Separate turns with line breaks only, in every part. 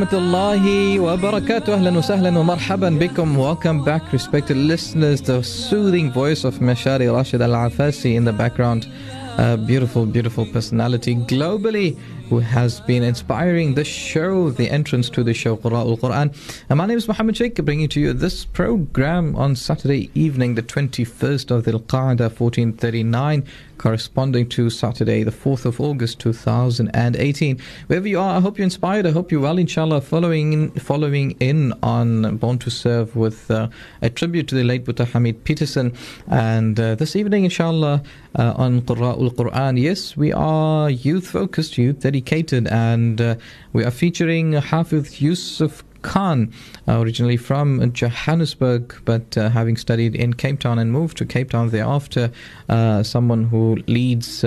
rahmatullahi wa barakatuh. Ahlan wa sahlan wa marhaban bikum. Welcome back, respected listeners. The soothing voice of Mashari Rashid Al Afasi in the background. A beautiful, beautiful personality globally who has been inspiring the show, the entrance to the show, Qura'ul Quran. And my name is Muhammad Sheikh, bringing to you this program on Saturday evening, the 21st of Dhul Qa'dah 1439 corresponding to Saturday, the 4th of August 2018. Wherever you are, I hope you're inspired. I hope you're well, inshallah, following in, following in on Born to Serve with uh, a tribute to the late Buddha Hamid Peterson. And uh, this evening, inshallah, uh, on Qura'ul Quran. Yes, we are youth focused, youth dedicated, and uh, we are featuring Hafiz Yusuf Khan, uh, originally from Johannesburg, but uh, having studied in Cape Town and moved to Cape Town thereafter, uh, someone who leads,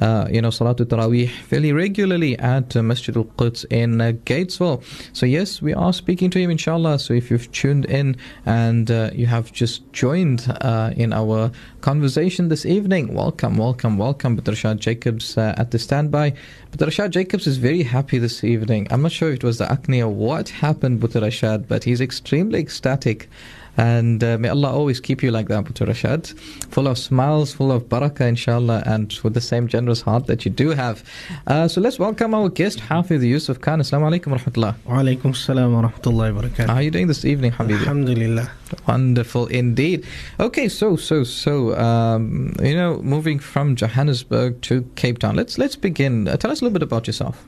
uh, you know, Salatul Taraweeh fairly regularly at uh, Masjid al Quds in uh, Gatesville. So yes, we are speaking to him, inshallah. So if you've tuned in and uh, you have just joined uh, in our conversation this evening, welcome, welcome, welcome. But Rashad Jacobs uh, at the standby. But Rashad Jacobs is very happy this evening. I'm not sure if it was the acne or what happened with Rashad, but he's extremely ecstatic. And uh, may Allah always keep you like that, Buta Rashad. Full of smiles, full of barakah, inshallah, and with the same generous heart that you do have. Uh, so let's welcome our guest, Hafiz Yusuf Khan. Assalamu alaikum wa rahmatullah.
Walaikum salam wa rahmatullahi wa
How are you doing this evening, Habibi?
Alhamdulillah.
Wonderful indeed. Okay, so so so um, you know, moving from Johannesburg to Cape Town. Let's let's begin. Uh, tell us a little bit about yourself.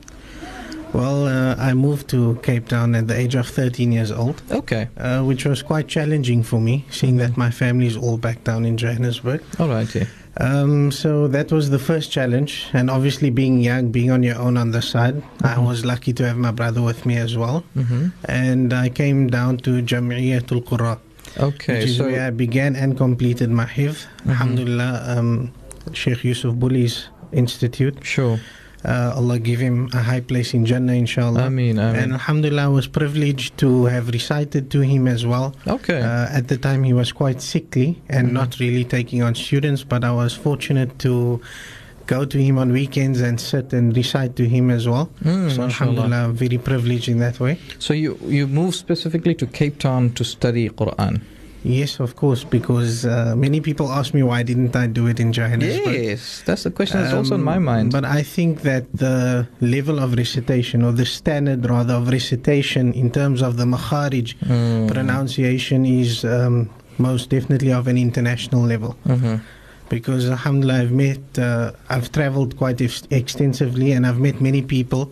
Well, uh, I moved to Cape Town at the age of 13 years old,
Okay,
uh, which was quite challenging for me, seeing that my family is all back down in Johannesburg.
all right. Yeah.
Um, so that was the first challenge, and obviously being young, being on your own on the side, I was lucky to have my brother with me as well,
Mm-hmm.
and I came down to Jamiyatul Qura,
Okay,
which is
so
where I began and completed my hifz. Alhamdulillah, um, Sheikh Yusuf Buli's Institute.
sure.
Uh, Allah give him a high place in Jannah, inshallah.
Ameen,
And. Alhamdulillah, I was privileged to have recited to him as well.
Okay.
Uh, at the time, he was quite sickly and
Mhm.
not really taking on students, but I was fortunate to go to him on weekends and sit and recite to him as well.
Mm,
so. Alhamdulillah, very privileged in that way.
So you you moved specifically to Cape Town to study Quran.
Yes, of course, because uh, many people ask me why didn't I do it in Johannesburg.
Yes, that's the question that's also in
Um,
my mind.
But I think that the level of recitation, or the standard rather of recitation in terms of the makharij
Mm.
pronunciation, is um, most definitely of an international level.
Mhm.
Because Alhamdulillah, I've met, uh, I've traveled quite ex- extensively, and I've met many people.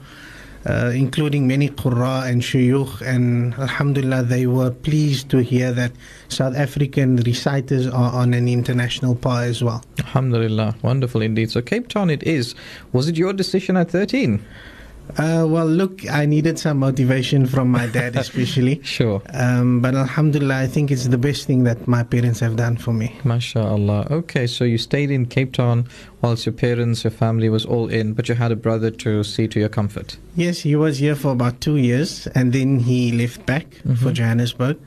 Uh, including many qurra and shuyukh and alhamdulillah they were pleased to hear that South African reciters are on an international par as well.
Alhamdulillah, wonderful indeed. So Cape Town it is. Was it your decision at 13?
Uh, well, look, I needed some motivation from my dad, especially.
Sure.
Um, but Alhamdulillah, I think it's the best thing that my parents have done for me.
MashaAllah. Okay, so you stayed in Cape Town whilst your parents, your family was all in, but you had a brother to see to your comfort.
Yes, he was here for about two years, and then he left back for
Mhm.
Johannesburg.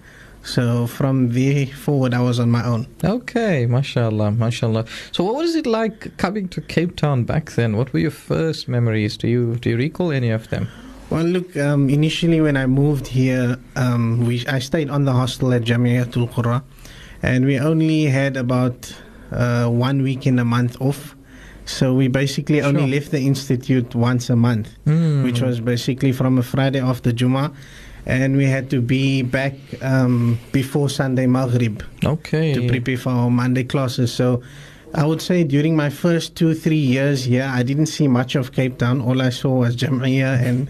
So from there forward, I was on my own.
Okay, mashallah, mashallah. So what was it like coming to Cape Town back then? What were your first memories? Do you do you recall any of them?
Well, look, um, initially when I moved here, um, we I stayed on the hostel at Jamiatul Qura, and we only had about uh, one week in a month off. So we basically only left the institute once a month.
Mm.
which was basically from a Friday after Juma, and we had to be back um, before Sunday Maghrib
okay.
to prepare for our Monday classes. So I would say during my first two, three years here, I didn't see much of Cape Town. All I saw was Jamia and,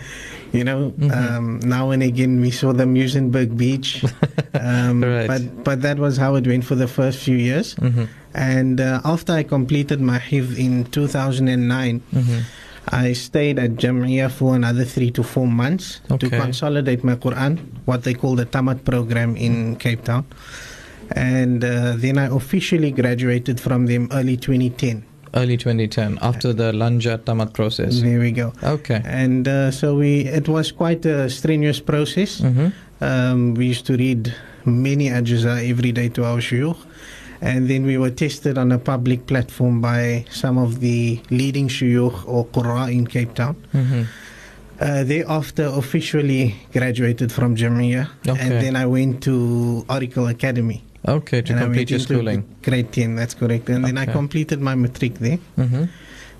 you know,
Mhm.
um, now and again we saw the Muizenberg Beach. Um,
Right.
But but that was how it went for the first few years.
Mhm,
And uh, after I completed my hifz in 2009,
mhm.
I stayed at Jamia for another three to four months
Okay.
to consolidate my Quran, what they call the Tamat program in Cape Town. And uh, then I officially graduated from them early 2010.
Early 2010, after the Lanja Tamat process.
There we go.
Okay.
And uh, so we, it was quite a strenuous process.
Mm-hmm.
Um, we used to read many ajza every day to our shuyukh. And then we were tested on a public platform by some of the leading shuyukh or qurra in Cape Town.
Mm-hmm.
Uh, thereafter, officially graduated from Jamia.
Okay.
And then I went to Oracle Academy.
Okay, to
and
complete your schooling.
Grade 10, that's correct. And then I completed my matric there.
Mm-hmm.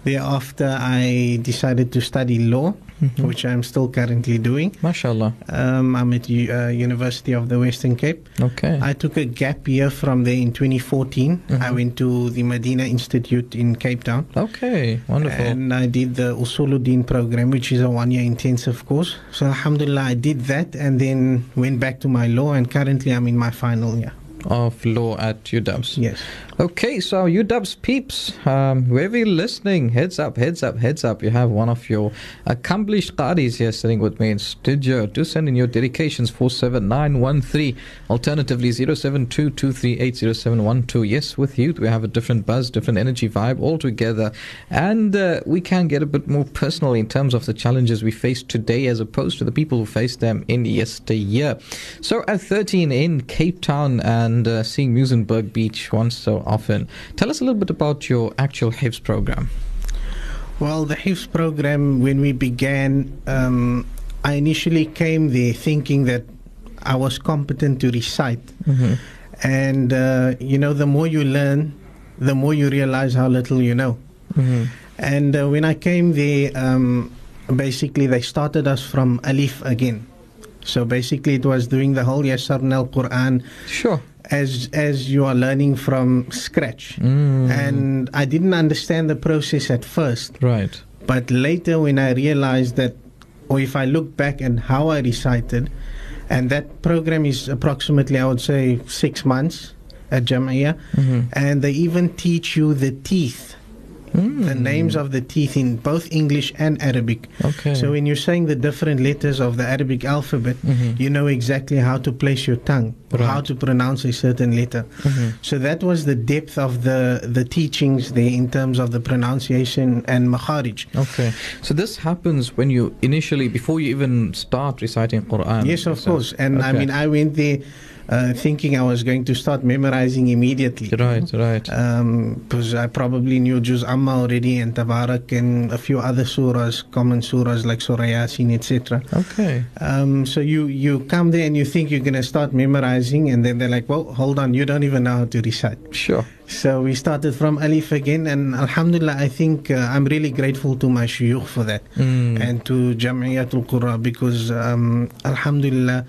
Thereafter, I decided to study law,
Mhm.
which I'm still currently doing.
MashaAllah.
Um, I'm at U- uh, University of the Western Cape.
Okay.
I took a gap year from there in 2014. I
Mhm.
went to the Medina Institute in Cape Town.
okay, wonderful.
And I did the Usuluddin program, which is a one year intensive course. So, Alhamdulillah, I did that and then went back to my law. And currently, I'm in my final year.
of law at UWC.
Yes.
Okay, so UWC peeps, um, wherever you're listening, heads up, heads up, heads up. You have one of your accomplished qadis here sitting with me in studio. Do send in your dedications 47913. Alternatively 0722380712. Yes, with youth we have a different buzz, different energy vibe altogether. And uh, we can get a bit more personal in terms of the challenges we face today as opposed to the people who faced them in yesteryear. So at 13 in Cape Town and uh, seeing Muizenberg Beach once so often. Tell us a little bit about your actual hifz program.
Well, the hifz program, when we began, um, I initially came there thinking that I was competent to recite.
Mm-hmm.
And, uh, you know, the more you learn, the more you realize how little you know.
Mm-hmm.
And uh, when I came there, um, basically they started us from Alif again. So basically, it was doing the whole Yasarna al Quran
Sure.
As as you are learning from scratch.
Mm.
And I didn't understand the process at first.
right.
But later, when I realized that, or if I look back and how I recited, and that program is approximately, I would say, six months at Jamia,
Mm-hmm.
and they even teach you the teeth, the names of the teeth in both English and Arabic.
Okay.
So when you're saying the different letters of the Arabic alphabet,
Mhm.
you know exactly how to place your tongue, or how to pronounce a certain letter.
Mhm.
So that was the depth of the the teachings there in terms of the pronunciation and makharij.
Okay. So this happens when you initially, before you even start reciting Quran.
yes, of course. And I mean, I went there uh, thinking I was going to start memorizing immediately.
Right, right.
Because I probably knew Juz Amma already and Tabarak and a few other surahs, common surahs like Surah Yasin, etc.
okay.
Um, so you, you come there and you think you're going to start memorizing, and then they're like, well, hold on, you don't even know how to recite.
Sure.
So we started from Alif again, and Alhamdulillah, I think uh, I'm really grateful to my shuyukh for that
Mm.
and to Jamiatul Qura because um, Alhamdulillah,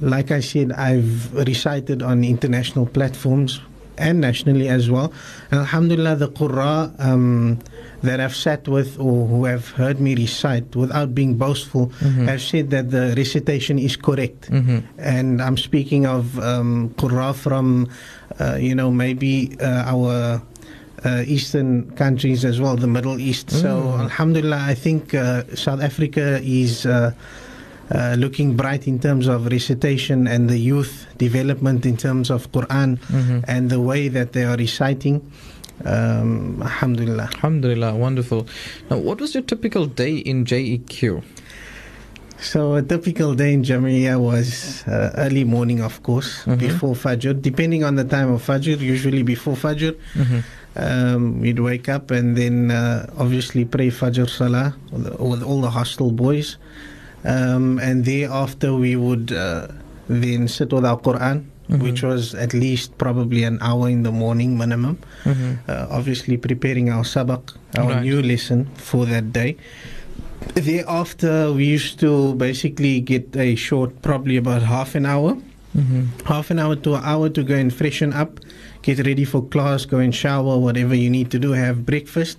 like I said, I've recited on international platforms and nationally as well. And Alhamdulillah, the Qurra um, that I've sat with or who have heard me recite without being boastful
Mhm.
have said that the recitation is correct.
Mhm.
And I'm speaking of um, Qurra from, uh, you know, maybe uh, our uh, eastern countries as well, the Middle East. So,
Mm.
Alhamdulillah, I think uh, South Africa is uh, looking bright in terms of recitation and the youth development in terms of Quran
Mhm.
and the way that they are reciting. Um, Alhamdulillah.
Alhamdulillah, wonderful. Now, what was your typical day in JEQ?
So a typical day in Jamia was uh, early morning, of course,
Mhm.
before Fajr. Depending on the time of Fajr, usually before Fajr,
Mm-hmm.
um, we'd wake up and then uh, obviously pray Fajr Salah with, with all the hostel boys. Um, and thereafter, we would uh, then sit with our Quran,
Mhm.
which was at least probably an hour in the morning minimum.
Mm-hmm.
Uh, obviously, preparing our sabak, our
Right.
new lesson for that day. Thereafter, we used to basically get a short, probably about half an hour,
Mm-hmm.
half an hour to an hour to go and freshen up, get ready for class, go and shower, whatever you need to do, have breakfast.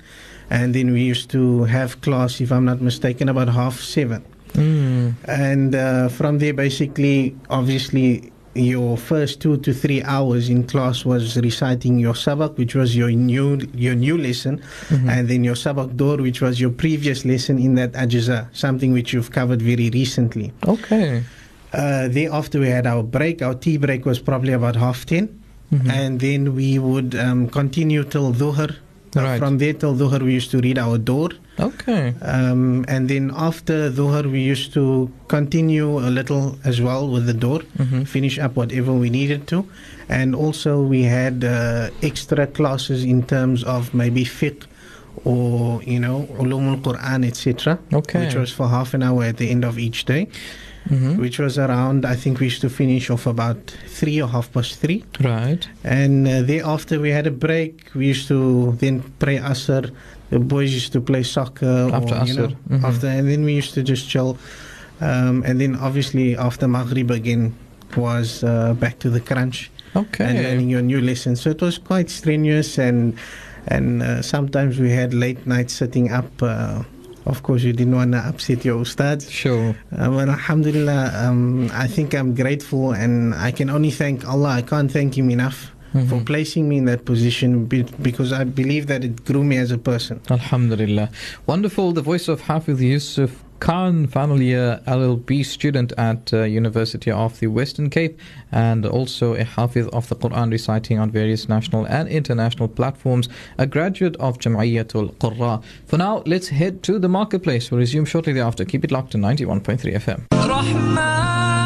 And then we used to have class, if I'm not mistaken, about half seven.
Mm.
And uh, from there, basically, obviously, your first two to three hours in class was reciting your sabak, which was your new your new lesson,
Mhm.
and then your sabak door, which was your previous lesson in that ajza, something which you've covered very recently.
Okay.
Uh, thereafter, we had our break. Our tea break was probably about half 10
Mhm.
and then we would um, continue till dhuhr Uh,
Right.
From there till Dhuhr, we used to read our door.
Okay.
Um, and then after Dhuhr, we used to continue a little as well with the door,
Mhm.
finish up whatever we needed to. And also, we had uh, extra classes in terms of maybe fiqh or, you know, ulum al Quran, etc.
Okay.
Which was for half an hour at the end of each day,
Mhm.
which was around, I think we used to finish off about three or half past three.
Right.
And uh, thereafter, we had a break. We used to then pray Asr. The boys used to play soccer.
After
or, you know,
Asr. Mhm.
After, and then we used to just chill. Um, and then obviously after Maghrib again was uh, back to the crunch
Okay.
and learning your new lesson. So it was quite strenuous and and uh, sometimes we had late nights sitting up. Uh, of course, you didn't want to upset your ustads.
Sure.
Uh, but Alhamdulillah, um, I think I'm grateful and I can only thank Allah. I can't thank Him enough for
Mhm.
placing me in that position because I believe that it grew me as a person.
Alhamdulillah. Wonderful. The voice of Hafiz Yusuf Khan, final year LLB student at uh, University of the Western Cape, and also a Hafiz of the Quran reciting on various national and international platforms, a graduate of Jam'iyatul Qurra. For now, let's head to the marketplace. We'll resume shortly thereafter. Keep it locked to 91.3 FM.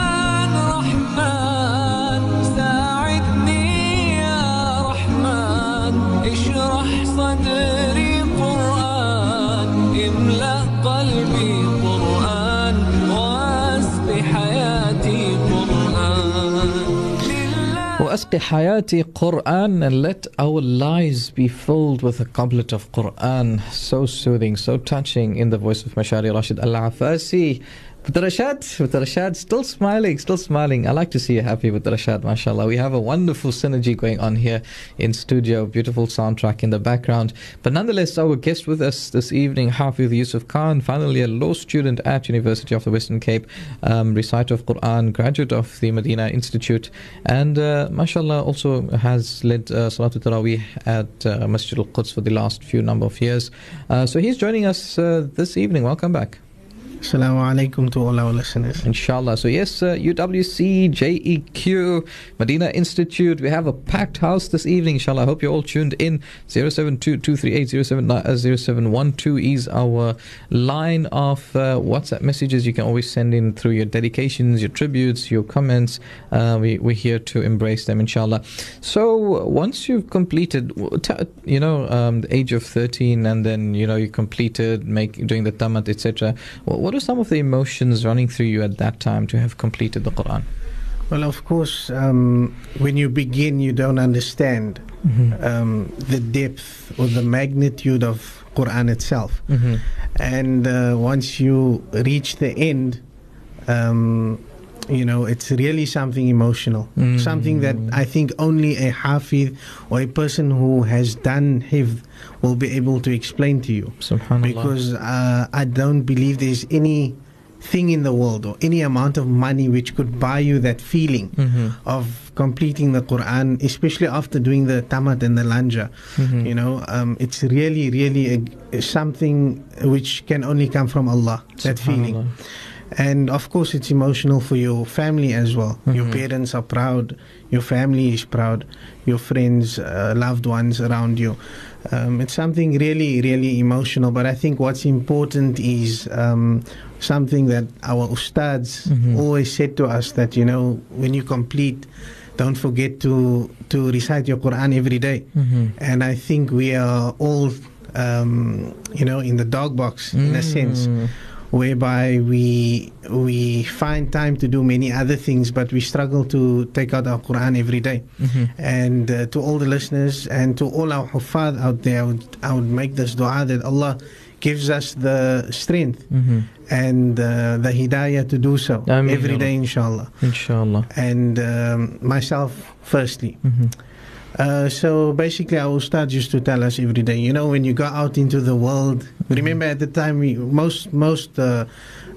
وأسقي حياتي Quran and let our lives be filled with a goblet of Quran. So soothing, so touching in the voice of Mashari Rashid Al Afasi. With Rashad, with Rashad, still smiling, still smiling. I like to see you happy with Rashad, mashallah. We have a wonderful synergy going on here in studio, beautiful soundtrack in the background. But nonetheless, our guest with us this evening, Hafiz Yusuf Khan, finally a law student at University of the Western Cape, um, reciter of Quran, graduate of the Medina Institute, and uh, mashallah also has led uh, Salatul Taraweeh at uh, Masjid al Quds for the last few number of years. Uh, so he's joining us uh, this evening. Welcome back.
Assalamu alaikum to all our listeners.
Inshallah. So, yes, uh, UWC, JEQ, Medina Institute. We have a packed house this evening. Inshallah. I hope you're all tuned in. 0722380712 is our line of uh, WhatsApp messages. You can always send in through your dedications, your tributes, your comments. Uh, we, we're here to embrace them, inshallah. So, once you've completed, you know, um, the age of 13, and then, you know, you completed make, doing the tamat, etc. Wh- What are some of the emotions running through you at that time to have completed the Quran?
Well, of course, um, when you begin, you don't understand
Mm-hmm.
um, the depth or the magnitude of Quran itself.
Mm-hmm.
And uh, once you reach the end, um, you know, it's really something emotional.
Mm.
Something that I think only a hafiz or a person who has done hifd will be able to explain to you.
Subhanallah.
Because uh, I don't believe there's any thing in the world or any amount of money which could buy you that feeling
Mhm.
of completing the Quran, especially after doing the tamat and the lanja.
Mhm.
You know, um, it's really, really a, something which can only come from Allah. That feeling. And of course, it's emotional for your family as well. Your
Mhm.
parents are proud, your family is proud, your friends, uh, loved ones around you. Um, it's something really, really emotional. But I think what's important is um, something that our ustads
Mhm.
always said to us that, you know, when you complete, don't forget to, to recite your Quran every day.
Mhm.
And I think we are all, um, you know, in the dog box in a sense
Mm.
Whereby we we find time to do many other things, but we struggle to take out our Quran every day.
Mhm.
And uh, to all the listeners and to all our huffaz out there, I would, I would make this dua that Allah gives us the strength
Mhm.
and uh, the hidayah to do so
Ameen,
every day, inshallah.
Inshallah.
And um, myself, firstly.
Mhm.
Uh, so basically, our ustad used to tell us every day. You know, when you go out into the world, remember at the time, we, most most uh,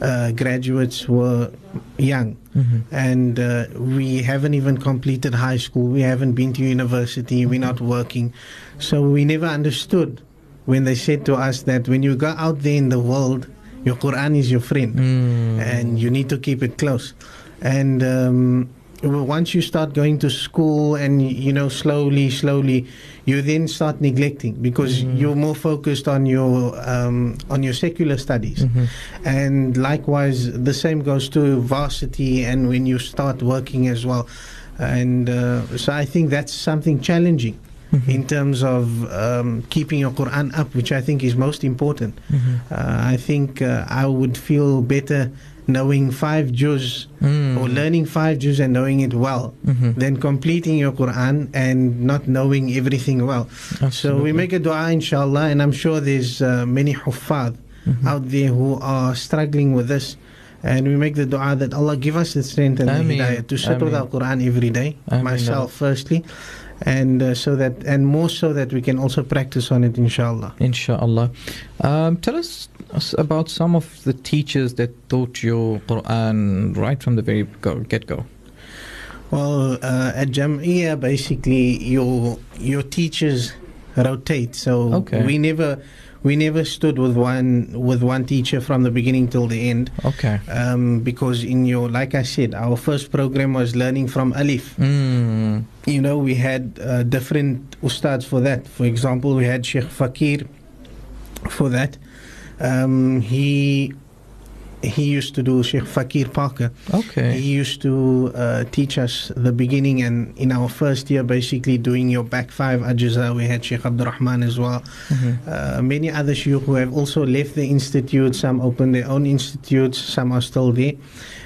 uh, graduates were young,
Mhm.
and uh, we haven't even completed high school. We haven't been to university. We're not working, so we never understood when they said to us that when you go out there in the world, your Quran is your friend
Mm.
and you need to keep it close. And um, once you start going to school and you know slowly slowly you then start neglecting because
Mhm.
you're more focused on your um, on your secular studies
Mhm.
and likewise the same goes to varsity and when you start working as well and uh, so i think that's something challenging
Mhm.
in terms of um, keeping your quran up which i think is most important
Mhm.
uh, i think uh, i would feel better knowing five juz
Mm.
or learning five juz and knowing it well
Mhm.
than completing your quran and not knowing everything well so we make a dua inshallah and i'm sure there's uh, many huffaz
Mhm.
out there who are struggling with this. And we make the dua that Allah give us the strength and
Ameen.
the hidayah to sit with our Quran every day,
Ameen,
myself firstly, and uh, so that and more so that we can also practice on it, inshallah.
Inshallah. Um, tell us s- about some of the teachers that taught you Quran right from the very get go.
Well, uh, at Jamia, basically your your teachers rotate, so
Okay.
we never we never stood with one with one teacher from the beginning till the end.
Okay.
Um, because in your, like I said, our first program was learning from Alif.
Mm.
you know, we had uh, different ustads for that. For example, we had Sheikh Fakir for that. Um, he he used to do Sheikh Fakir Parker.
Okay.
He used to uh, teach us the beginning, and in our first year, basically doing your back five ajza, we had Sheikh Abdurrahman as well.
Mhm.
Uh, many other shuyukh who have also left the institute. Some opened their own institutes. Some are still there.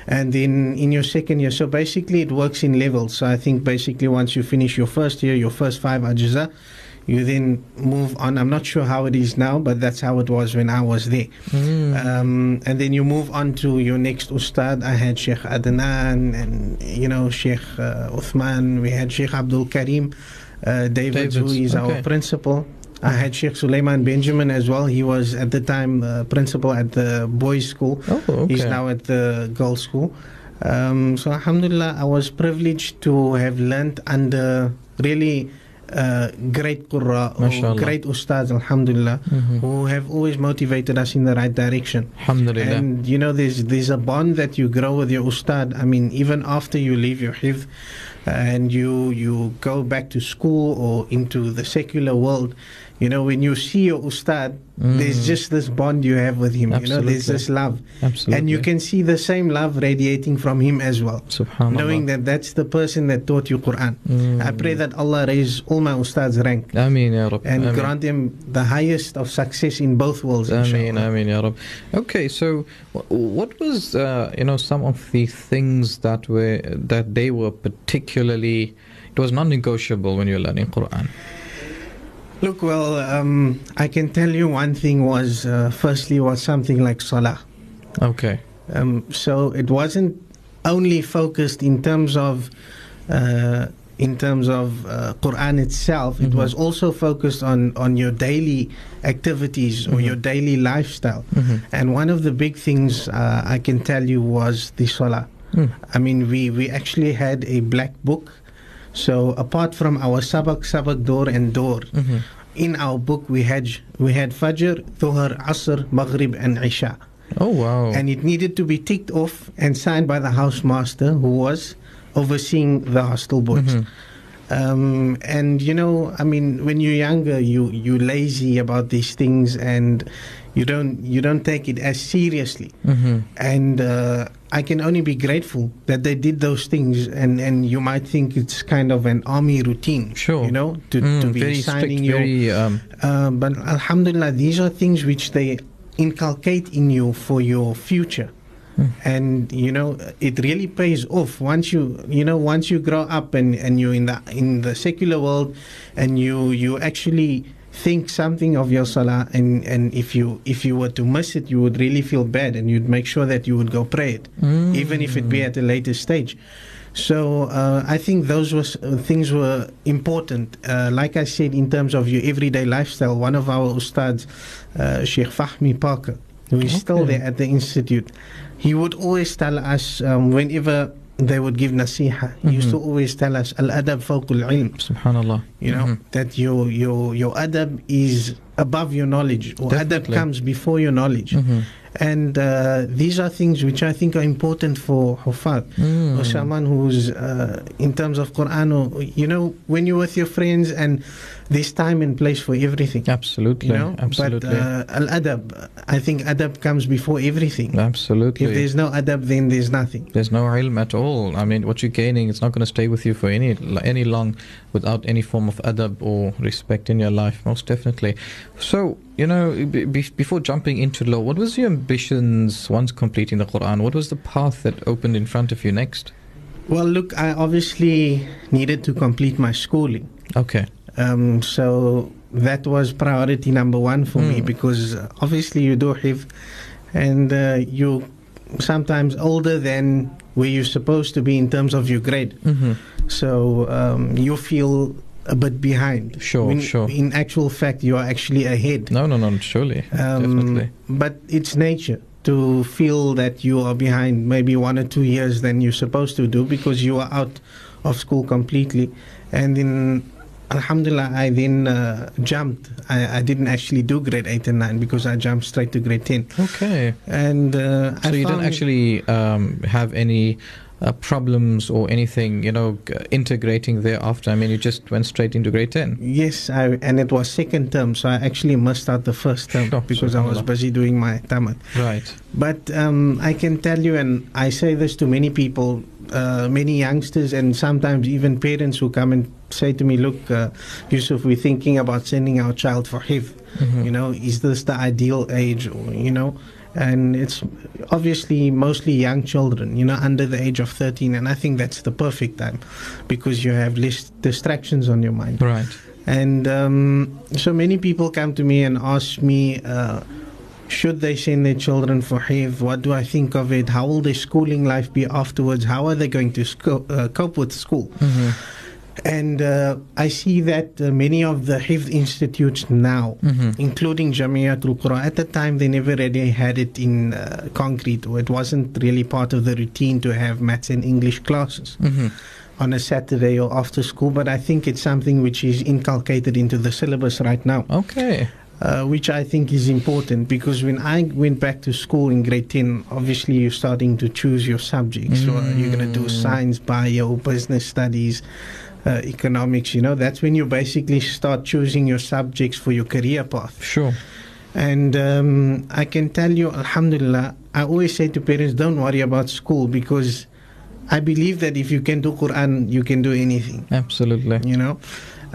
And then in your second year, so basically it works in levels. So I think basically once you finish your first year, your first five ajza, you then move on. I'm not sure how it is now, but that's how it was when I was there.
Mm.
Um, and then you move on to your next ustad. I had Sheikh Adnan and, you know, Sheikh uh, Uthman. We had Sheikh Abdul Karim uh, David, who
Davids,
is
okay.
our principal. I had Sheikh Suleiman Benjamin as well. He was at the time uh, principal at the boys' school.
oh, okay.
He's now at the girls' school. Um, so, Alhamdulillah, I was privileged to have learnt under really uh, great Qurra, or great Ustads, Alhamdulillah,
Mhm.
who have always motivated us in the right direction.
Alhamdulillah.
And you know, there's there's a bond that you grow with your ustad. I mean, even after you leave your hifz and you you go back to school or into the secular world, you know, when you see your ustad,
Mm.
there's just this bond you have with him. You know, there's
Absolutely.
this love,
Absolutely.
and you can see the same love radiating from him as well.
Subhanallah.
Knowing that that's the person that taught you Quran.
Mm.
I pray that Allah raise all my ustads rank
Ameen, Ya Rab.
and
Ameen.
grant them the highest of success in both worlds.
Ameen,
inshallah.
Ameen, Ya Rab. Okay, so what was uh, you know some of the things that were that they were particularly it was non-negotiable when you were learning Quran.
Look, well, um, I can tell you one thing was, uh, firstly, was something like Salah.
Okay.
Um, so it wasn't only focused in terms of, uh, in terms of uh, Quran itself. It
Mhm.
was also focused on on your daily activities or
Mhm.
your daily lifestyle.
Mhm.
And one of the big things uh, I can tell you was the Salah.
Mm.
I mean, we, we actually had a black book. So apart from our sabak, sabak, door, and door,
Mhm.
in our book we had we had Fajr, Dhuhr, Asr, Maghrib, and Isha,
Oh wow.
and it needed to be ticked off and signed by the housemaster who was overseeing the hostel boys.
Mhm.
Um, and you know, I mean, when you're younger, you you lazy about these things, and you don't you don't take it as seriously.
Mhm.
And uh, I can only be grateful that they did those things. And, and you might think it's kind of an army routine,
Sure.
you know, to,
Mm,
to be
very strict,
signing your
very um,
uh, but Alhamdulillah, these are things which they inculcate in you for your future.
Mm.
And you know it really pays off once you you know once you grow up and, and you're in the in the secular world and you you actually think something of your salah and, and if you if you were to miss it you would really feel bad and you'd make sure that you would go pray it
mm.
even if it be at a later stage. So uh, I think those was uh, things were important. Uh, like I said, in terms of your everyday lifestyle, one of our ustads, uh, Sheikh Fahmi Parker, who is still there at the institute, he would always tell us um, whenever they would give nasiha, he used to always tell us al adab fawqul ilm.
Subhanallah.
You know
Mhm.
that your your your adab is above your knowledge, or adab comes before your knowledge.
Mhm.
And uh, these are things which I think are important for Hufad
Mm.
or someone who's uh, in terms of Quran or you know when you're with your friends and there's time and place for everything
Absolutely.
you know
Absolutely.
but uh, al adab I think adab comes before everything
Absolutely.
if there's no adab then there's nothing
There's no ilm at all. I mean, what you're gaining, it's not going to stay with you for any any long without any form of adab or respect in your life, most definitely. So, you know, be, be- before jumping into law, what was your ambitions once completing the Quran? What was the path that opened in front of you next?
well look I obviously needed to complete my schooling
Okay.
Um, so that was priority number one for me
Mm.
because uh, obviously you do have and uh, you sometimes older than where you're supposed to be in terms of your grade
hmm
so um, you feel a bit behind
Sure,
when
sure.
in actual fact you are actually ahead
No, no, no, surely.
um,
definitely.
but it's nature to feel that you are behind maybe one or two years than you're supposed to do because you are out of school completely and in alhamdulillah i then uh, jumped I, I didn't actually do grade 8 and 9 because i jumped straight to grade 10
Okay.
and uh,
So
I
you didn't actually um, have any uh, problems or anything, you know, integrating thereafter. I mean, you just went straight into grade 10.
Yes, I, and it was second term, so I actually missed out the first term
Sure,
because I was busy doing my tamat.
Right.
But um, I can tell you, and I say this to many people, uh, many youngsters, and sometimes even parents who come and say to me, "Look, uh, Yusuf, we're thinking about sending our child for hifz.
Mhm.
You know, is this the ideal age? Or, you know." And it's obviously mostly young children, you know, under the age of 13. And I think that's the perfect time because you have less distractions on your mind.
Right.
And um, so many people come to me and ask me, uh, should they send their children for hifz? What do I think of it? How will their schooling life be afterwards? How are they going to sco- uh, cope with school?
hmm
And uh, I see that uh, many of the hifz institutes now,
hmm
including Jamiatul Qura, at the time they never really had it in uh, concrete, or it wasn't really part of the routine to have maths and English classes
hmm
on a Saturday or after school, but I think it's something which is inculcated into the syllabus right now,
Okay.
Uh, which I think is important because when I went back to school in grade 10, obviously you're starting to choose your subjects. So uh, you're going to do
Mm.
science, bio, business studies, uh, economics, you know, that's when you basically start choosing your subjects for your career path.
Sure.
And um, I can tell you, Alhamdulillah, I always say to parents, don't worry about school because I believe that if you can do Quran, you can do anything.
Absolutely.
You know,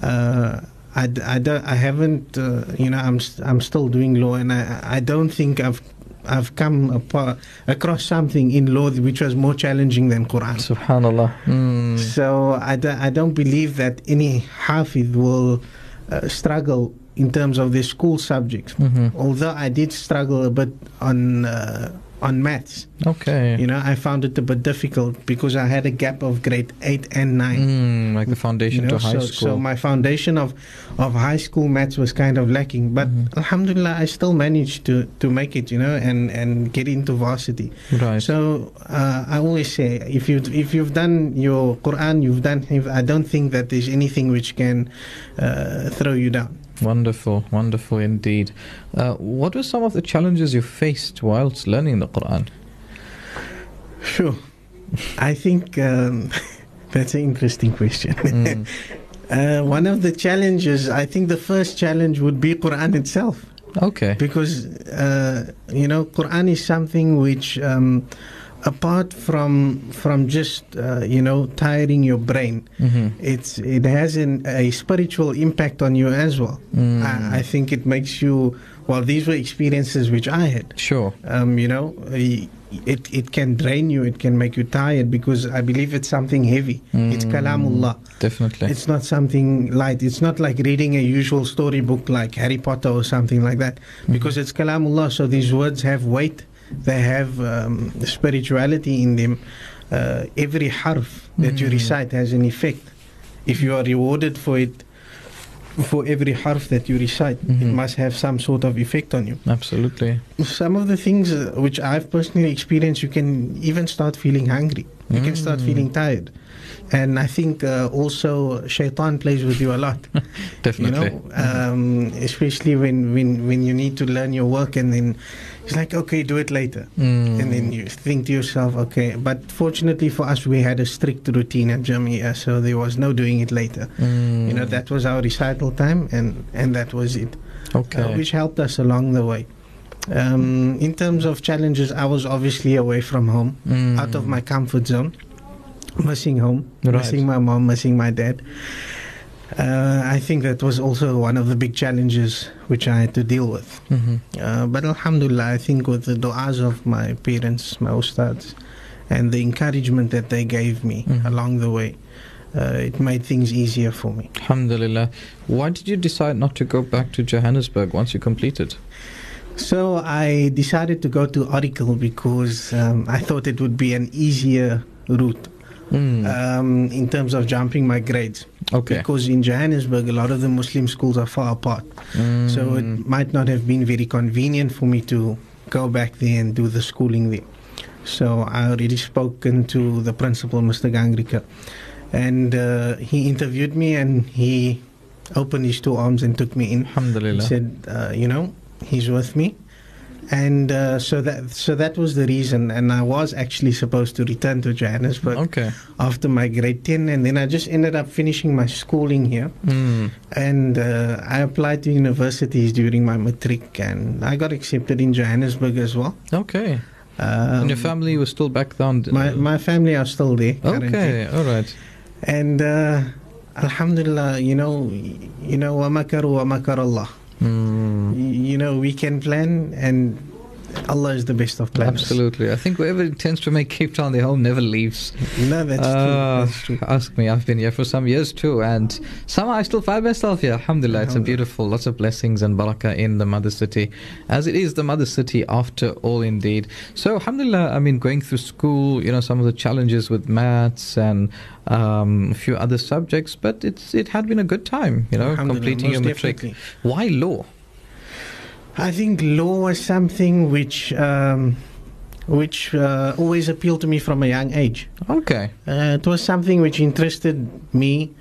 uh, I, I, don't- I haven't, uh, you know, I'm I'm still doing law, and I I don't think I've I've come apart, across something in law which was more challenging than Quran.
Subhanallah. Mm.
So I, do, I don't believe that any Hafid will uh, struggle in terms of the school subjects.
hmm
Although I did struggle a bit on uh, on maths,
Okay.
you know, I found it a bit difficult because I had a gap of grade eight and nine.
Mm, like the foundation
You know,
to high
so,
school.
so my foundation of, of high school maths was kind of lacking, but
Mhm.
Alhamdulillah, I still managed to, to make it, you know, and, and get into varsity.
right.
So uh, I always say, if you if you've done your Quran, you've done. I don't think that there's anything which can uh, throw you down.
Wonderful, wonderful indeed. Uh, what were some of the challenges you faced whilst learning the Quran?
Sure. I think um, that's an interesting question.
Mm.
uh, one of the challenges, I think, the first challenge would be Quran itself.
Okay.
because uh, you know Quran is something which um, apart from from just uh, you know tiring your brain
hmm
it's it has an, a spiritual impact on you as well
Mm.
I, I think it makes you well these were experiences which I had
Sure.
um, you know it, it can drain you it can make you tired because I believe it's something heavy it's
Mm.
kalamullah
Definitely.
it's not something light. It's not like reading a usual storybook like Harry Potter or something like that. Because it's Kalamullah, so these words have weight. They have um, spirituality in them. Uh, every harf that you
Mm.
recite has an effect. If you are rewarded for it, for every harf that you recite, it
Mhm.
must have some sort of effect on you.
Absolutely.
Some of the things uh, which I've personally experienced, you can even start feeling hungry. You can start feeling tired. And I think uh, also shaitan plays with you a lot.
Definitely.
You know, um, especially when, when, when you need to learn your work and then it's like, okay, do it later.
Mm.
And then you think to yourself, okay. But fortunately for us, we had a strict routine at Jamia, so there was no doing it later.
Mm.
You know, that was our recital time, and, and that was it,
okay.
uh, which helped us along the way. Um, in terms of challenges, I was obviously away from home,
Mm.
out of my comfort zone, missing home,
Right.
missing my mom, missing my dad. Uh, I think that was also one of the big challenges which I had to deal with.
Mhm.
Uh, but Alhamdulillah, I think with the du'as of my parents, my ustads, and the encouragement that they gave me
Mhm.
along the way, uh, it made things easier for me.
Alhamdulillah. Why did you decide not to go back to Johannesburg once you completed?
So I decided to go to Oracle because um, I thought it would be an easier route
Mm.
um, in terms of jumping my grades.
okay.
Because in Johannesburg, a lot of the Muslim schools are far apart. So
Mm.
it might not have been very convenient for me to go back there and do the schooling there. So I already spoken to the principal, Mr. Gangrika, and uh, he interviewed me and he opened his two arms and took me in.
Alhamdulillah.
He said, uh, you know, he's with me. And uh, so that so that was the reason, and I was actually supposed to return to Johannesburg
Okay.
after my grade ten, and then I just ended up finishing my schooling here
Mm.
and uh, I applied to universities during my matric, and I got accepted in Johannesburg as well.
Okay.
Um,
and your family was still back down?
My my family are still there. currently.
Okay. All right.
And uh, Alhamdulillah, you know, you know, wa makaru wa makar Allah.
Mm.
Y- You know, we can plan, and Allah is the best of planners.
Absolutely. I think whoever intends to make Cape Town their home never leaves.
No, that's
Uh,
true. That's true.
Ask me. I've been here for some years too, and somehow I still find myself here. Alhamdulillah, it's a beautiful, lots of blessings and barakah in the mother city, as it is the mother city after all, indeed. So, Alhamdulillah, I mean, going through school, you know, some of the challenges with maths and um, a few other subjects, but it's it had been a good time, you know, completing your matric.
definitely.
Why law?
I think law was something which um, which uh, always appealed to me from a young age.
Okay.
Uh, it was something which interested me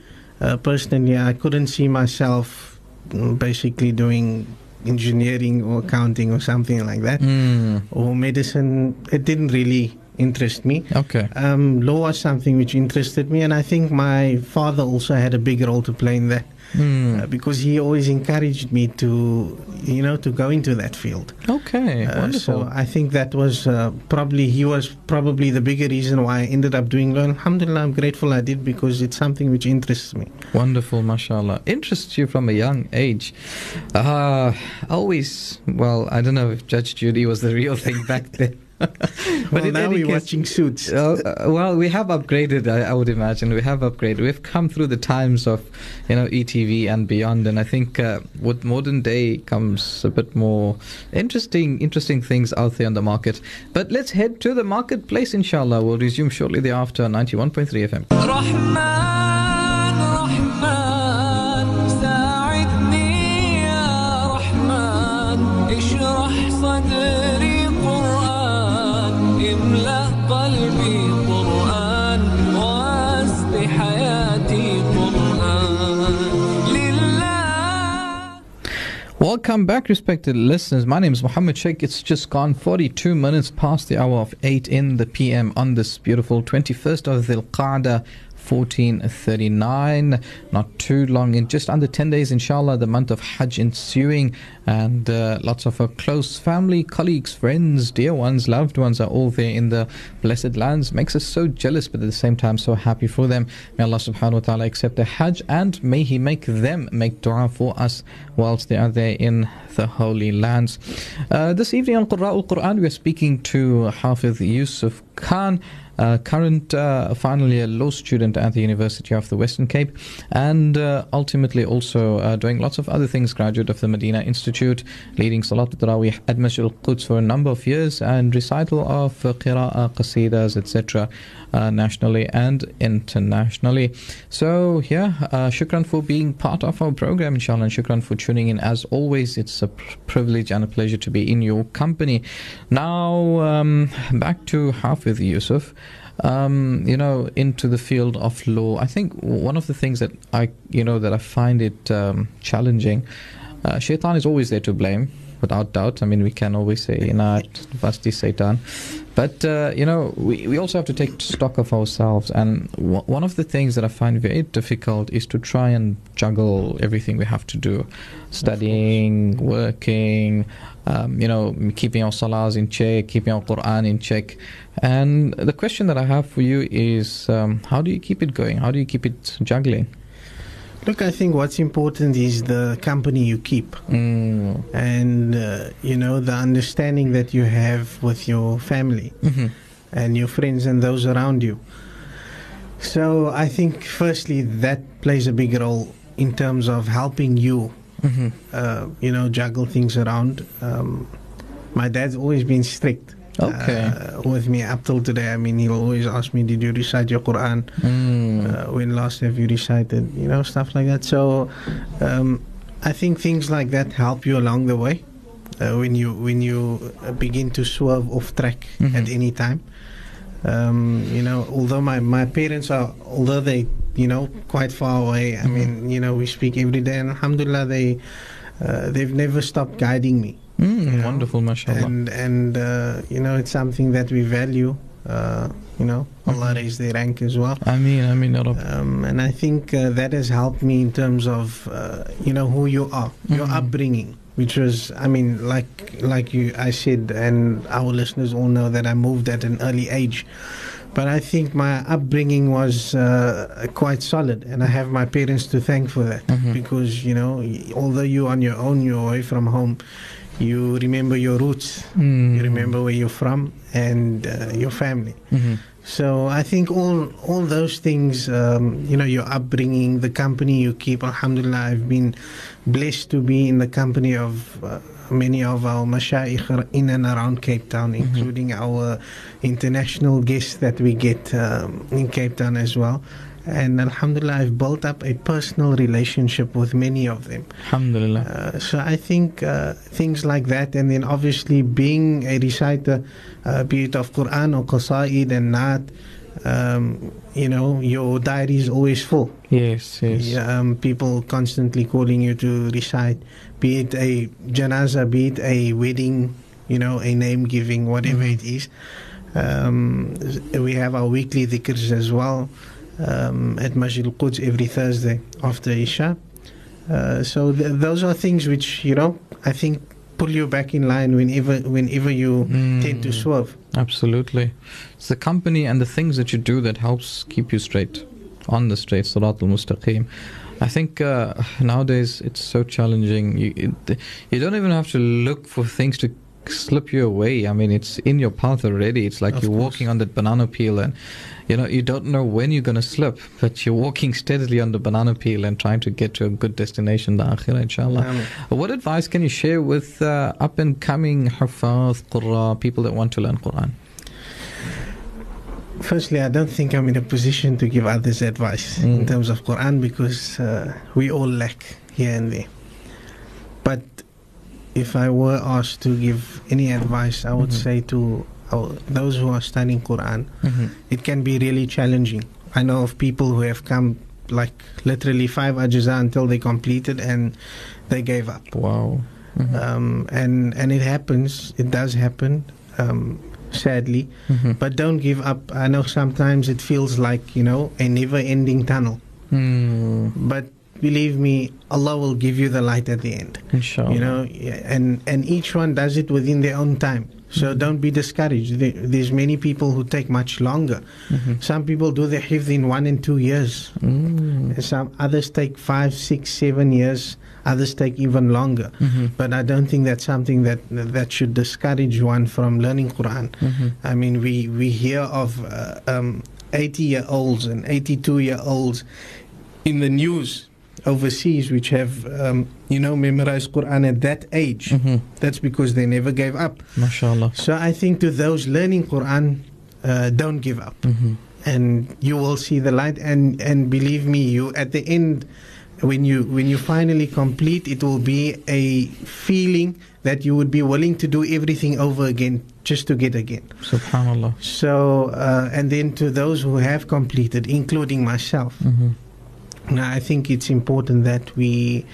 uh, personally. I couldn't see myself mm, basically doing engineering or accounting or something like that,
Mm.
or medicine. It didn't really interest me.
Okay.
Um, law was something which interested me, and I think my father also had a big role to play in that
Mm.
uh, because he always encouraged me to, you know, to go into that field.
okay.
Uh,
Wonderful.
so I think that was uh, probably he was probably the bigger reason why I ended up doing law. Alhamdulillah, I'm grateful I did because it's something which interests me.
Wonderful, mashallah. Interests you from a young age. Uh, always, well, I don't know if Judge Judy was the real thing back then. but
well, now we're
case,
watching suits.
Uh, well, we have upgraded. I, I, would imagine we have upgraded. We've come through the times of, you know, ETV and beyond. And I think uh, with modern day comes a bit more interesting, interesting things out there on the market. But let's head to the marketplace. Inshallah, we'll resume shortly thereafter. Ninety-one point three FM. Welcome back, respected listeners. My name is Muhammad Sheikh. It's just gone 42 minutes past the hour of 8 in the PM on this beautiful 21st of Dhul Qa'dah. 1439 not too long in just under 10 days inshallah the month of hajj ensuing and uh, lots of our close family colleagues friends dear ones loved ones are all there in the blessed lands. Makes us so jealous but at the same time so happy for them. May allah subhanahu wa ta'ala accept the hajj and may he make them make dua for us whilst they are there in the holy lands. Uh, this evening on al-Quran we are speaking to Hafiz Yusuf Khan uh, current uh, final year law student at the University of the Western Cape, and uh, ultimately also uh, doing lots of other things. Graduate of the Medina Institute, leading Salat al-Tarawih at Masjid al-Quds for a number of years, and recital of uh, qira'ah, qasidas, etc. Uh, nationally and internationally. So, yeah, uh, shukran for being part of our program, inshallah, and shukran for tuning in. As always, it's a privilege and a pleasure to be in your company. Now, um, back to Hafiz Yusuf. um, you know, into the field of law. I think one of the things that I, you know, that I find it um, challenging. Uh, shaitan is always there to blame, without doubt. I mean, we can always say, you know, vasti Satan. But, uh, you know, we, we also have to take stock of ourselves. And w- one of the things that I find very difficult is to try and juggle everything we have to do studying, working, um, you know, keeping our salahs in check, keeping our Quran in check. And the question that I have for you is um, how do you keep it going? How do you keep it juggling?
Look, I think what's important is the company you keep.
Mm.
and uh, you know the understanding that you have with your family
hmm
and your friends and those around you. So i think firstly that plays a big role in terms of helping you
hmm
uh, you know juggle things around. Um, my dad's always been strict
Okay.
uh, with me up till today i mean he'll always ask me did you recite your quran
Mm.
uh, when last have you recited you know stuff like that so um, i think things like that help you along the way uh, when you when you uh, begin to swerve off track
Mhm.
at any time um, you know although my, my parents are although they you know quite far away i
Mhm.
mean you know we speak every day and alhamdulillah they uh, they've never stopped guiding me
Mm,
you know,
wonderful, mashallah.
and and uh, you know it's something that we value uh, you know allah
Mhm.
raise their rank as well
I mean, I mean,
um, and I think uh, that has helped me in terms of uh, you know who you are, your
Mhm.
upbringing, which was I mean like like you I said, and our listeners all know that I moved at an early age. But I think my upbringing was uh, quite solid, and I have my parents to thank for that.
Mhm.
Because you know, although you're on your own, you're away from home, you remember your roots,
Mm.
you remember where you're from, and uh, your family.
Mhm.
So I think all all those things, um, you know, your upbringing, the company you keep. Alhamdulillah, I've been blessed to be in the company of uh, many of our mashayikh in and around Cape Town,
Mhm.
including our international guests that we get um, in Cape Town as well. And Alhamdulillah, I've built up a personal relationship with many of them.
Alhamdulillah.
Uh, so I think uh, things like that, and then obviously being a reciter, uh, be it of Quran or Qasaid and Naat, um, you know, your diary is always full.
Yes, yes.
Um, people constantly calling you to recite, be it a janaza, be it a wedding, you know, a name giving, whatever
Mhm.
it is. Um, we have our weekly dhikrs as well um, at Masjid al-Quds every Thursday after Isha. Uh, so th- those are things which, you know, I think pull you back in line whenever whenever you tend to
Mm.
swerve.
Absolutely. It's the company and the things that you do that helps keep you straight, on the straight, Sirat al Mustaqim. I think uh, nowadays it's so challenging. You, it, you don't even have to look for things to slip you away. I mean, it's in your path already. It's like
Of
you're
course.
walking on that banana peel and you know you don't know when you're going to slip but you're walking steadily on the banana peel and trying to get to a good destination the akhirah inshallah
Um,
what advice can you share with uh, up and coming hafaz qurra people that want to learn quran
Firstly, I don't think I'm in a position to give others advice in
Mm.
terms of Quran because uh, we all lack here and there. But if I were asked to give any advice, I would
Mhm.
say to our, those who are studying Quran,
mm-hmm.
it can be really challenging. I know of people who have come like literally five ajza until they completed and they gave up.
wow Mhm.
Um, and and it happens. It does happen. Um, sadly,
Mhm.
but don't give up. I know sometimes it feels like, you know, a never ending tunnel.
Mm,
But believe me, Allah will give you the light at the end.
inshallah
You know, and, and each one does it within their own time. So
Mhm.
don't be discouraged. There's many people who take much longer.
Mhm.
Some people do their hifz in one and two years.
Mm.
Some others take five, six, seven years. Others take even longer.
Mhm.
But I don't think that's something that that should discourage one from learning Quran.
Mhm.
I mean, we, we hear of uh, um, 80 year olds and 82 year olds in the news overseas which have, um, you know, memorized Quran at that age.
Mhm.
That's because they never gave up.
mashallah
So I think to those learning Quran, uh, don't give up.
Mhm.
And you will see the light. And, and believe me, you at the end, when you when you finally complete, it will be a feeling that you would be willing to do everything over again just to get again.
Subhanallah.
So, uh, and then to those who have completed, including myself.
hmm
Now, I think it's important that we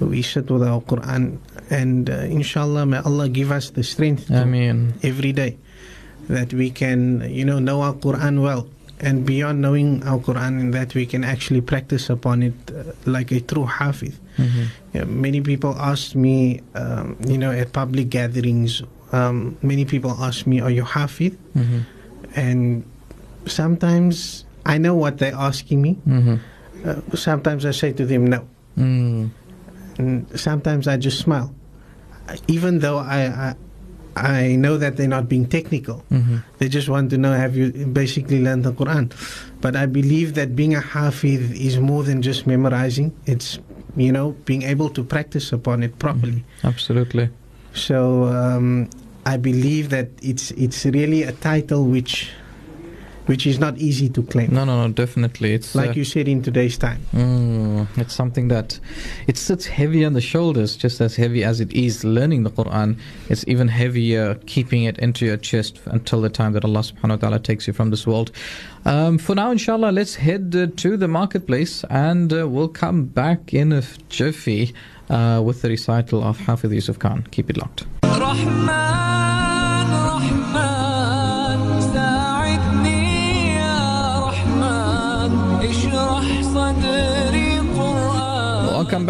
we sit with our Quran, and uh, inshallah, may Allah give us the strength to
Ameen.
every day that we can, you know, know our Quran well, and beyond knowing our Quran, and that we can actually practice upon it uh, like a true hafiz.
hmm
Yeah, many people ask me, um, you know, at public gatherings. Um, many people ask me, "Are you hafiz?"
hmm
And sometimes I know what they're asking me.
hmm
Uh, sometimes I say to them, "No."
Mm.
and sometimes I just smile, even though I I, I know that they're not being technical.
hmm
They just want to know have you basically learned the Quran. But I believe that being a hafiz is more than just memorizing. It's you know being able to practice upon it properly.
Absolutely.
So um, I believe that it's it's really a title which which is not easy to claim.
No, no, no, definitely. It's uh,
like
uh,
you said in today's time.
Mm, it's something that it sits heavy on the shoulders, just as heavy as it is learning the Quran. It's even heavier keeping it into your chest until the time that Allah Subhanahu wa Taala takes you from this world. Um, for now, inshallah, let's head uh, to the marketplace, and uh, we'll come back in a jiffy uh, with the recital of Hafiz Yusuf Khan. Keep it locked. Rahman.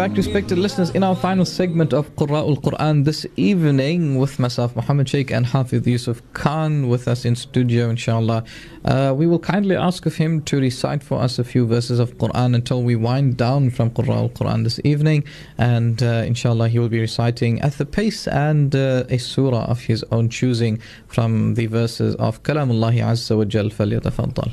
back, respected listeners, in our final segment of Qura'ul Quran this evening with myself, Muhammad Sheikh, and Hafiz Yusuf Khan with us in studio, inshallah. Uh, we will kindly ask of him to recite for us a few verses of Quran until we wind down from Qura'ul Quran this evening, and uh, inshallah, he will be reciting at the pace and uh, a surah of his own choosing from the verses of Kalamullahi Azza wa Jal. فليتفضل.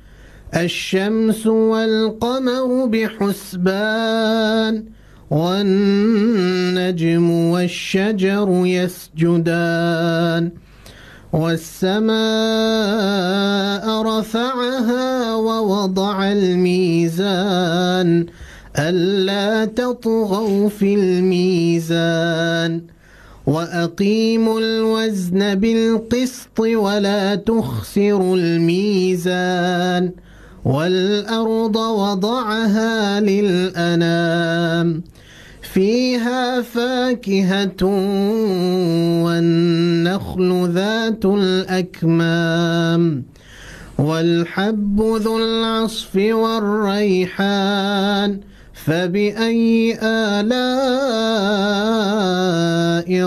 الشمس والقمر بحسبان والنجم والشجر يسجدان والسماء رفعها ووضع الميزان ألا تطغوا في الميزان وأقيموا الوزن بالقسط ولا تخسروا الميزان والأرض وضعها للأنام فيها فاكهة والنخل ذات الأكمام والحب ذو العصف والريحان فبأي آلاء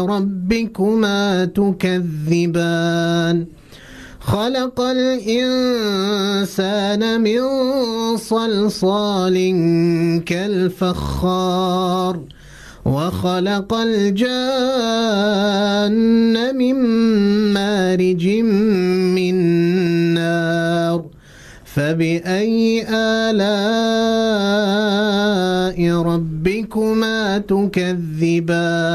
ربكما تكذبان؟ خلق الإنسان من صلصال كالفخار وخلق الجان من مارج من نار فبأي آلاء ربكما تكذبان؟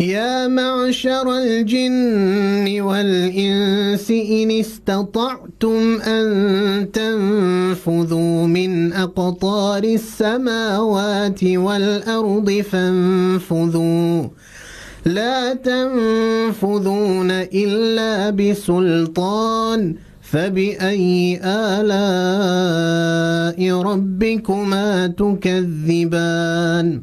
يا معشر الجن والإنس إن استطعتم أن تنفذوا من أقطار السماوات والأرض فانفذوا. لا تنفذون إلا بسلطان. فبأي آلاء ربكما تكذبان؟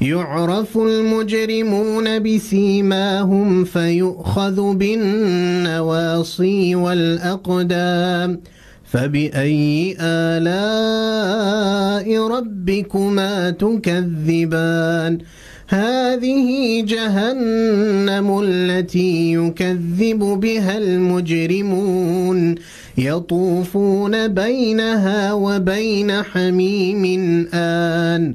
يعرف المجرمون بسيماهم فيؤخذ بالنواصي والأقدام. فبأي آلاء ربكما تكذبان؟ هذه جهنم التي يكذب بها المجرمون. يطوفون بينها وبين حميم آن.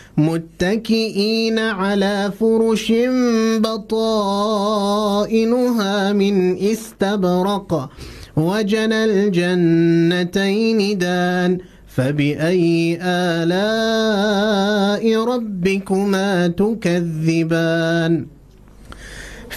متكئين على فرش بطائنها من استبرق وجنى الجنتين دان فبأي آلاء ربكما تكذبان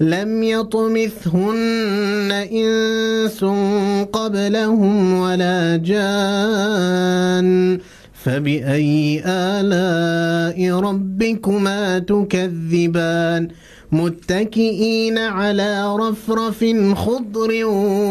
لم يطمثهن إنس قبلهم ولا جان فبأي آلاء ربكما تكذبان؟ متكئين على رفرف خضر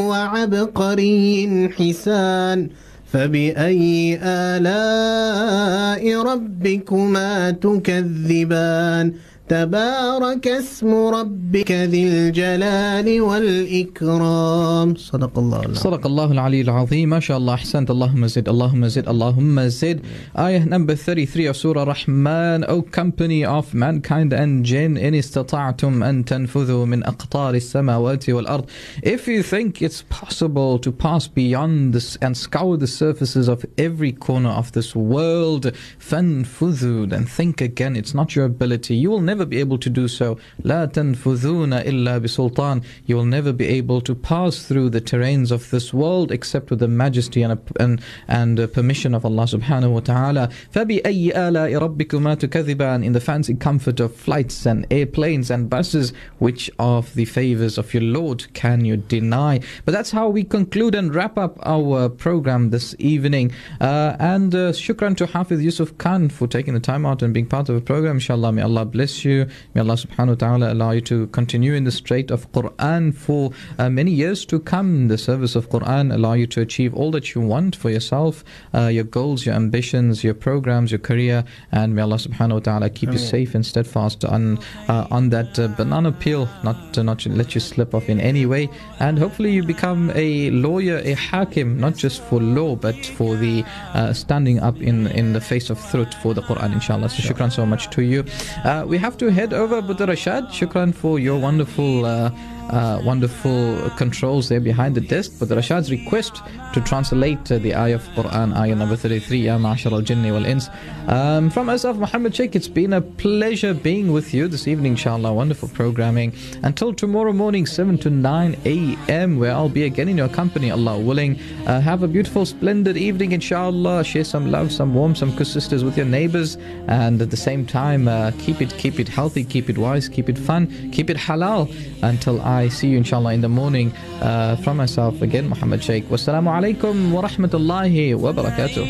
وعبقري حسان فبأي آلاء ربكما تكذبان؟ تبارك اسم ربك ذي الجلال والإكرام صدق الله العظيم
صدق الله العلي العظيم ما شاء الله أحسنت اللهم زد اللهم زد اللهم زid Ayah number 33 of Surah Rahman O company of mankind and jinn إن استطعتم أن تنفذوا من أقطار السماوات والأرض If you think it's possible to pass beyond this and scour the surfaces of every corner of this world فانفذوا then think again it's not your ability you will never be able to do so لا تنفذون إلا بسلطان you will never be able to pass through the terrains of this world except with the majesty and, and, and uh, permission of Allah subhanahu wa ta'ala فبأي آلاء ربكما تكذبان in the fancy comfort of flights and airplanes and buses which of the favors of your Lord can you deny but that's how we conclude and wrap up our program this evening uh, and uh, shukran to Hafiz Yusuf Khan for taking the time out and being part of the program inshallah may Allah bless you you may Allah subhanahu wa ta'ala allow you to continue in the straight of Quran for uh, many years to come. The service of Quran allow you to achieve all that you want for yourself uh, your goals your ambitions your programs your career. And may Allah subhanahu wa ta'ala keep you safe and steadfast on uh, on that uh, banana peel not to not let you slip off in any way. And hopefully you become a lawyer a hakim not just for law but for the uh, standing up in in the face of truth for the Quran inshallah. So shukran so much to you. Uh, we have to head over Boeta Rashad. Shukran for your wonderful uh, uh, wonderful controls there behind the desk. But Rashad's request to translate uh, the ayah of Quran, ayah number 33, Ya Ma'ashar al Jinni wal Ins. Um, from myself, Muhammad Sheikh, it's been a pleasure being with you this evening, inshallah. Wonderful programming. Until tomorrow morning, 7 to 9 a.m., where I'll be again in your company, Allah willing. Uh, have a beautiful, splendid evening, inshallah. Share some love, some warmth, some sisters with your neighbors. And at the same time, uh, keep it keep it healthy, keep it wise, keep it fun, keep it halal until I see you inshallah in the morning uh, from myself again Muhammad Sheikh. Wassalamu alaikum wa rahmatullahi wa barakatuh